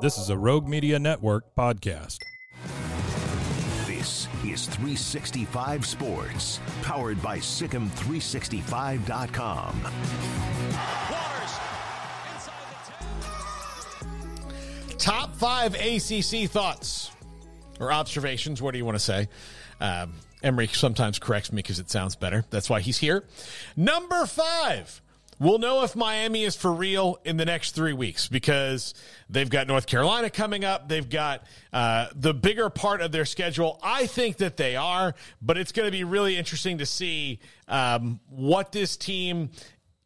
This is a Rogue Media Network podcast. This is 365 Sports, powered by Sicem365.com. Top five ACC thoughts or observations. What do you want to say? Um, Emery sometimes corrects me because it sounds better. That's why he's here. Number five. We'll know if Miami is for real in the next three weeks because they've got North Carolina coming up. They've got uh, the bigger part of their schedule. I think that they are, but it's going to be really interesting to see um, what this team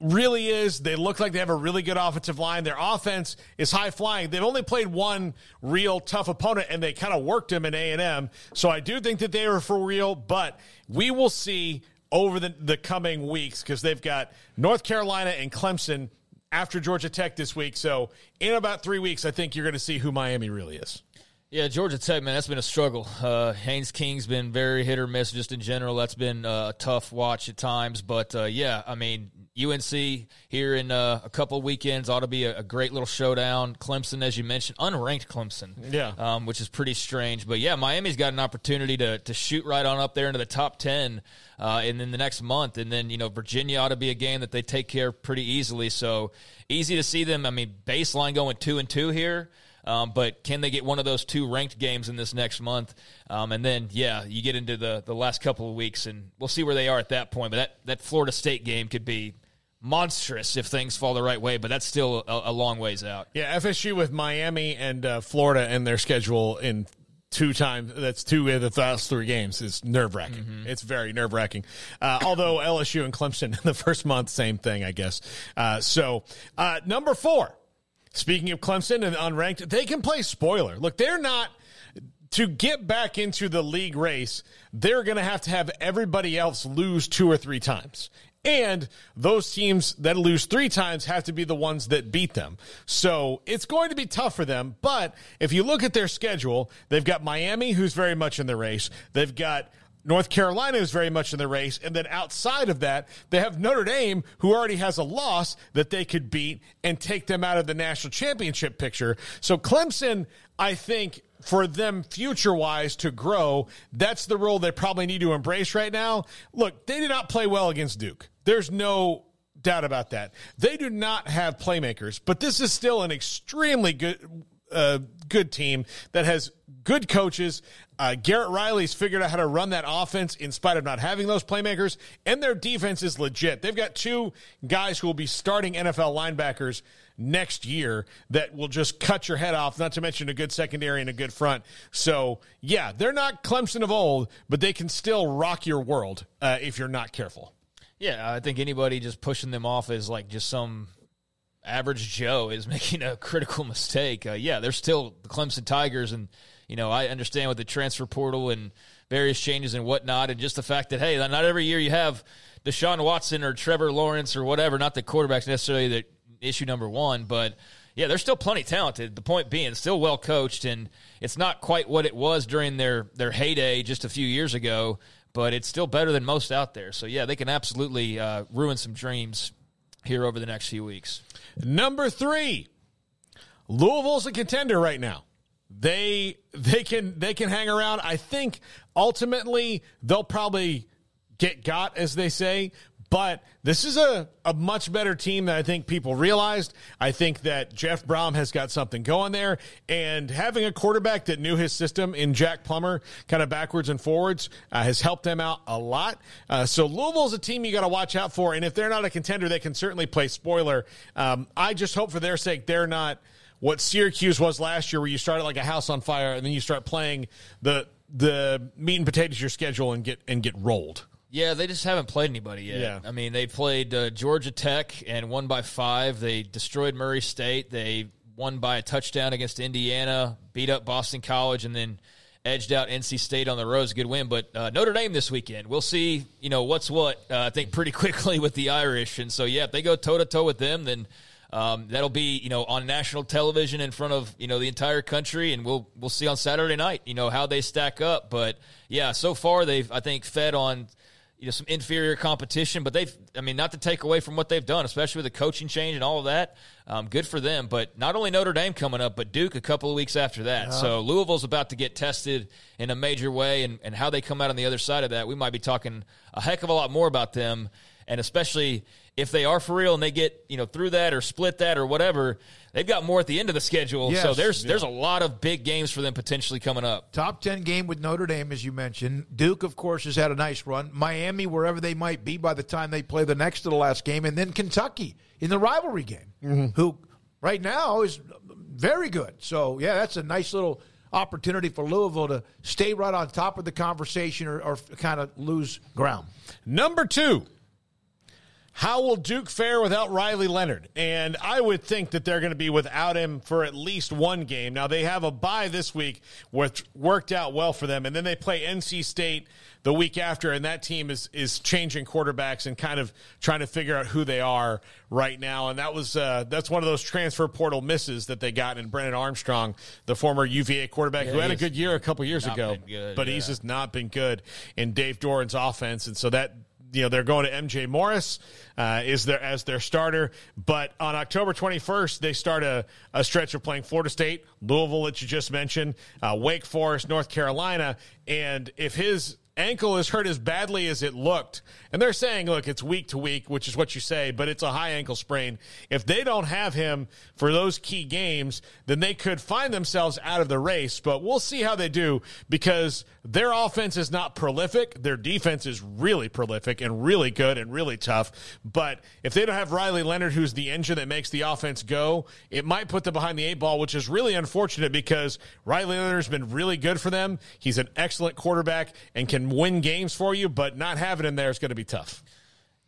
really is. They look like they have a really good offensive line. Their offense is high flying. They've only played one real tough opponent, and they kind of worked them in A and M. So I do think that they are for real. But we will see over the, the coming weeks because they've got North Carolina and Clemson after Georgia Tech this week. So in about three weeks, I think you're going to see who Miami really is. Yeah, Georgia Tech, man, that's been a struggle. Uh, Haynes King's been very hit or miss just in general. That's been uh, a tough watch at times. But uh, yeah, I mean, UNC here in uh, a couple of weekends ought to be a, a, great little showdown. Clemson, as you mentioned, unranked Clemson, yeah, um, which is pretty strange. But yeah, Miami's got an opportunity to to shoot right on up there into the top ten, uh, and then the next month, and then you know Virginia ought to be a game that they take care of pretty easily. So easy to see them. I mean, baseline going two and two here. Um, but can they get one of those two ranked games in this next month? Um, and then, yeah, you get into the, the last couple of weeks, and we'll see where they are at that point. But that, that Florida State game could be monstrous if things fall the right way, but that's still a, a long ways out. Yeah, FSU with Miami and uh, Florida and their schedule in two times that's two of the last three games is nerve wracking. Mm-hmm. It's very nerve wracking. Uh, although LSU and Clemson in the first month, same thing, I guess. Uh, so uh, number four. Speaking of Clemson and unranked, they can play spoiler. Look, they're not to get back into the league race, they're going to have to have everybody else lose two or three times. And those teams that lose three times have to be the ones that beat them. So it's going to be tough for them. But if you look at their schedule, they've got Miami, who's very much in the race. They've got North Carolina is very much in the race. And then outside of that, they have Notre Dame, who already has a loss that they could beat and take them out of the national championship picture. So Clemson, I think, for them future wise to grow, that's the role they probably need to embrace right now. Look, they did not play well against Duke. There's no doubt about that. They do not have playmakers, but this is still an extremely good uh, good team that has good coaches. Uh, Garrett Riley's figured out how to run that offense in spite of not having those playmakers, and their defense is legit. They've got two guys who will be starting NFL linebackers next year that will just cut your head off, not to mention a good secondary and a good front. So, yeah, they're not Clemson of old, but they can still rock your world uh, if you're not careful. Yeah, I think anybody just pushing them off as like just some average Joe is making a critical mistake. Uh, yeah, they're still the Clemson Tigers, and you know I understand with the transfer portal and various changes and whatnot, and just the fact that hey, not every year you have Deshaun Watson or Trevor Lawrence or whatever. Not the quarterbacks necessarily the issue number one, but yeah, they're still plenty talented. The point being, still well coached, and it's not quite what it was during their their heyday just a few years ago but it's still better than most out there. So yeah, they can absolutely uh, ruin some dreams here over the next few weeks. Number three, Louisville's a contender right now. They they can they can hang around. I think ultimately they'll probably get got, as they say, but this is a, a much better team than I think people realized. I think that Jeff Brohm has got something going there. And having a quarterback that knew his system in Jack Plummer, kind of backwards and forwards, uh, has helped them out a lot. Uh, so Louisville's a team you got to watch out for. And if they're not a contender, they can certainly play spoiler. Um, I just hope for their sake they're not what Syracuse was last year, where you started like a house on fire and then you start playing the the meat and potatoes your schedule and get and get rolled. Yeah, they just haven't played anybody yet. Yeah. I mean, they played uh, Georgia Tech and won by five. They destroyed Murray State. They won by a touchdown against Indiana, beat up Boston College, and then edged out NC State on the road. Good win. But uh, Notre Dame this weekend, we'll see. You know what's what. Uh, I think pretty quickly with the Irish, and so yeah, if they go toe to toe with them, then. Um, that'll be you know on national television in front of you know the entire country, and we'll we'll see on Saturday night you know how they stack up. But yeah, so far they've I think fed on you know some inferior competition, but they've I mean not to take away from what they've done, especially with the coaching change and all of that. Um, good for them, but not only Notre Dame coming up, but Duke a couple of weeks after that. Yeah. So Louisville's about to get tested in a major way, and, and how they come out on the other side of that, we might be talking a heck of a lot more about them, and especially if they are for real and they get you know through that or split that or whatever, they've got more at the end of the schedule. Yes, so there's yeah. there's a lot of big games for them potentially coming up. Top ten game with Notre Dame, as you mentioned. Duke, of course, has had a nice run. Miami, wherever they might be by the time they play the next to the last game, and then Kentucky in the rivalry game, mm-hmm. who right now is very good. So yeah, that's a nice little opportunity for Louisville to stay right on top of the conversation or, or kind of lose ground. Number two. How will Duke fare without Riley Leonard? And I would think that they're going to be without him for at least one game. Now, they have a bye this week, which worked out well for them. And then they play NC State the week after, and that team is, is changing quarterbacks and kind of trying to figure out who they are right now. And that was uh, that's one of those transfer portal misses that they got in Brennan Armstrong, the former UVA quarterback yeah, who had a good year a couple years ago, good, but yeah. he's just not been good in Dave Doeren's offense. And so that you know they're going to MJ Morris uh, is there as their starter. But on October 21st, they start a, a stretch of playing Florida State, Louisville that you just mentioned, uh, Wake Forest, North Carolina, and if his ankle is hurt as badly as it looked. And they're saying, look, it's week to week, which is what you say, but it's a high ankle sprain. If they don't have him for those key games, then they could find themselves out of the race. But we'll see how they do because their offense is not prolific. Their defense is really prolific and really good and really tough. But if they don't have Riley Leonard, who's the engine that makes the offense go, it might put them behind the eight ball, which is really unfortunate because Riley Leonard's been really good for them. He's an excellent quarterback and can win games for you, but not having him there is going to be tough.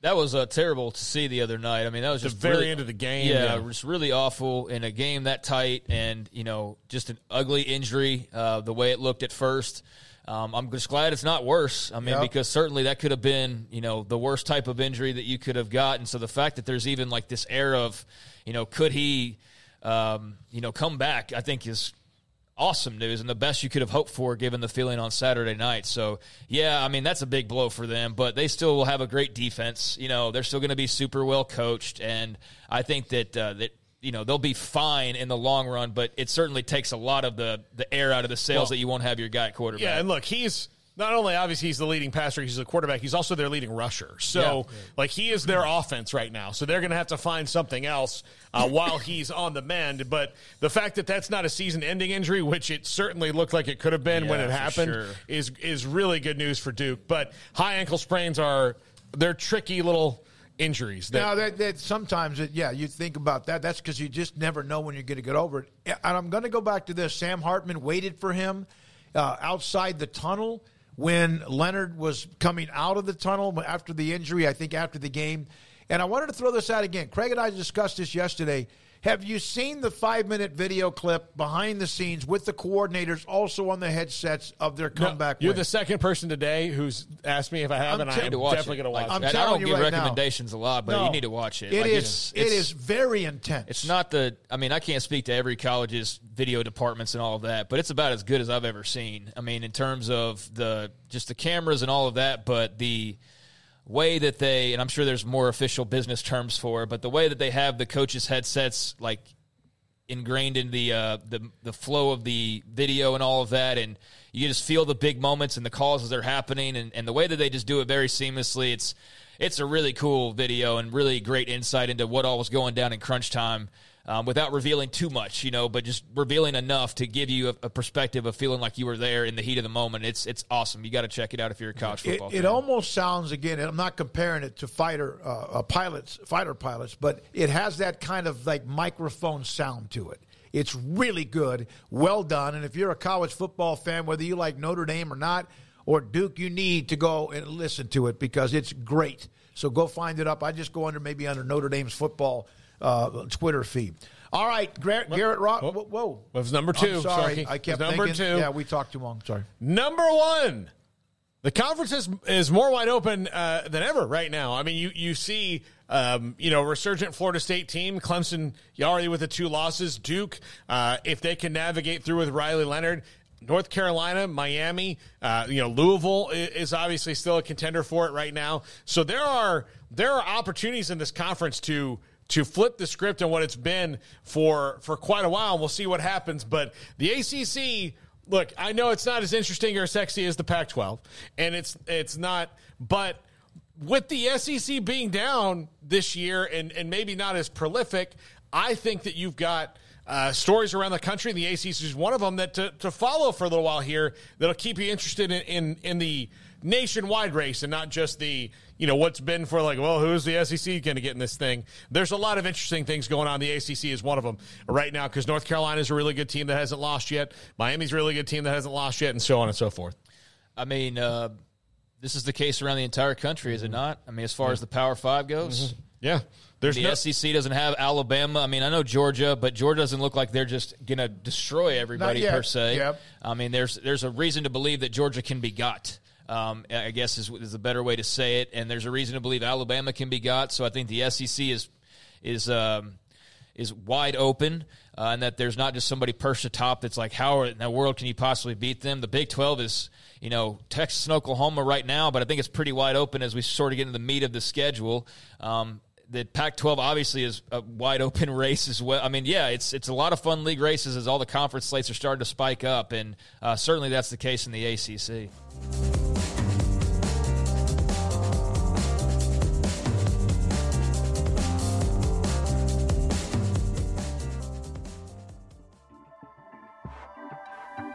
That was uh, terrible to see the other night. I mean, that was the just very really, end of the game. Yeah, yeah, it was really awful in a game that tight, and you know, just an ugly injury. Uh, the way it looked at first. Um, I'm just glad it's not worse. I mean, yep. because certainly that could have been, you know, the worst type of injury that you could have gotten. So the fact that there's even like this air of, you know, could he, um, you know, come back? I think is awesome news and the best you could have hoped for given the feeling on Saturday night. So, yeah, I mean, that's a big blow for them, but they still will have a great defense. You know, they're still going to be super well coached. And I think that, uh, that, you know they'll be fine in the long run, but it certainly takes a lot of the the air out of the sails well, that you won't have your guy quarterback. Yeah, and look, he's not only obviously he's the leading passer, he's the quarterback, he's also their leading rusher. So yeah. like he is their offense right now. So they're going to have to find something else uh, while he's on the mend. But the fact that that's not a season-ending injury, which it certainly looked like it could have been yeah, when it happened, sure. is is really good news for Duke. But high ankle sprains are they're tricky little injuries. That, now that, that sometimes, it, yeah, you think about that. That's because you just never know when you're going to get over it. And I'm going to go back to this. Sam Hartman waited for him uh, outside the tunnel when Leonard was coming out of the tunnel after the injury, I think after the game. And I wanted to throw this out again. Craig and I discussed this yesterday. Have you seen the five minute video clip behind the scenes with the coordinators also on the headsets of their comeback? No, you're win? the second person today who's asked me if I have, I'm and I'm definitely going to watch like, it. I'm I don't give right recommendations now. a lot, but no, you need to watch it. It like, is, it's, it is very intense. It's not the. I mean, I can't speak to every college's video departments and all of that, but it's about as good as I've ever seen. I mean, in terms of the just the cameras and all of that, but the way that they and I'm sure there's more official business terms for, but the way that they have the coaches' headsets like ingrained in the uh, the the flow of the video and all of that, and you just feel the big moments and the calls as they're happening, and, and the way that they just do it very seamlessly. It's it's a really cool video and really great insight into what all was going down in crunch time um, without revealing too much, you know, but just revealing enough to give you a, a, perspective of feeling like you were there in the heat of the moment. It's it's awesome. You got to check it out if you're a college football. It, it almost sounds again. I'm not comparing it to fighter uh, uh, pilots, fighter pilots, but it has that kind of like microphone sound to it. It's really good, well done. And if you're a college football fan, whether you like Notre Dame or not, or Duke, you need to go and listen to it because it's great. So go find it up. I just go under maybe under Notre Dame's football uh, Twitter feed. All right, Garrett, Garrett Rock. Whoa. Whoa, whoa. It was number two. I'm sorry, Sharky. I kept It number thinking- two. Yeah, we talked too long. Sorry. Number one. The conference is, is more wide open uh, than ever right now. I mean, you you see, um, you know, resurgent Florida State team, Clemson, already with the two losses, Duke, uh, if they can navigate through with Riley Leonard. North Carolina, Miami, uh, you know, Louisville is obviously still a contender for it right now. So there are there are opportunities in this conference to to flip the script on what it's been for for quite a while. We'll see what happens, but the ACC look, I know it's not as interesting or sexy as the Pac-12, and it's it's not, but with the SEC being down this year and and maybe not as prolific, I think that you've got. Uh, stories around the country, and the ACC is one of them that to, to follow for a little while here that'll keep you interested in, in in the nationwide race and not just the you know what's been for like well who's the SEC going to get in this thing. There's a lot of interesting things going on. The ACC is one of them right now because North Carolina is a really good team that hasn't lost yet. Miami's a really good team that hasn't lost yet, and so on and so forth. I mean, uh, this is the case around the entire country, is it not? I mean, as far as the Power Five goes, Yeah, there's the no, SEC doesn't have Alabama. I mean, I know Georgia, but Georgia doesn't look like they're just going to destroy everybody per se. Yep. I mean, there's there's a reason to believe that Georgia can be got. Um, I guess is, is a better way to say it, and there's a reason to believe Alabama can be got. So I think the SEC is is um, is wide open, uh, and that there's not just somebody perched atop that's like, how in the world can you possibly beat them? The Big 12 is, you know, Texas and Oklahoma right now, but I think it's pretty wide open as we sort of get into the meat of the schedule. Um, the Pac-12 obviously is a wide open race as well. I mean, yeah, it's it's a lot of fun league races as all the conference slates are starting to spike up, and uh, certainly that's the case in the ACC.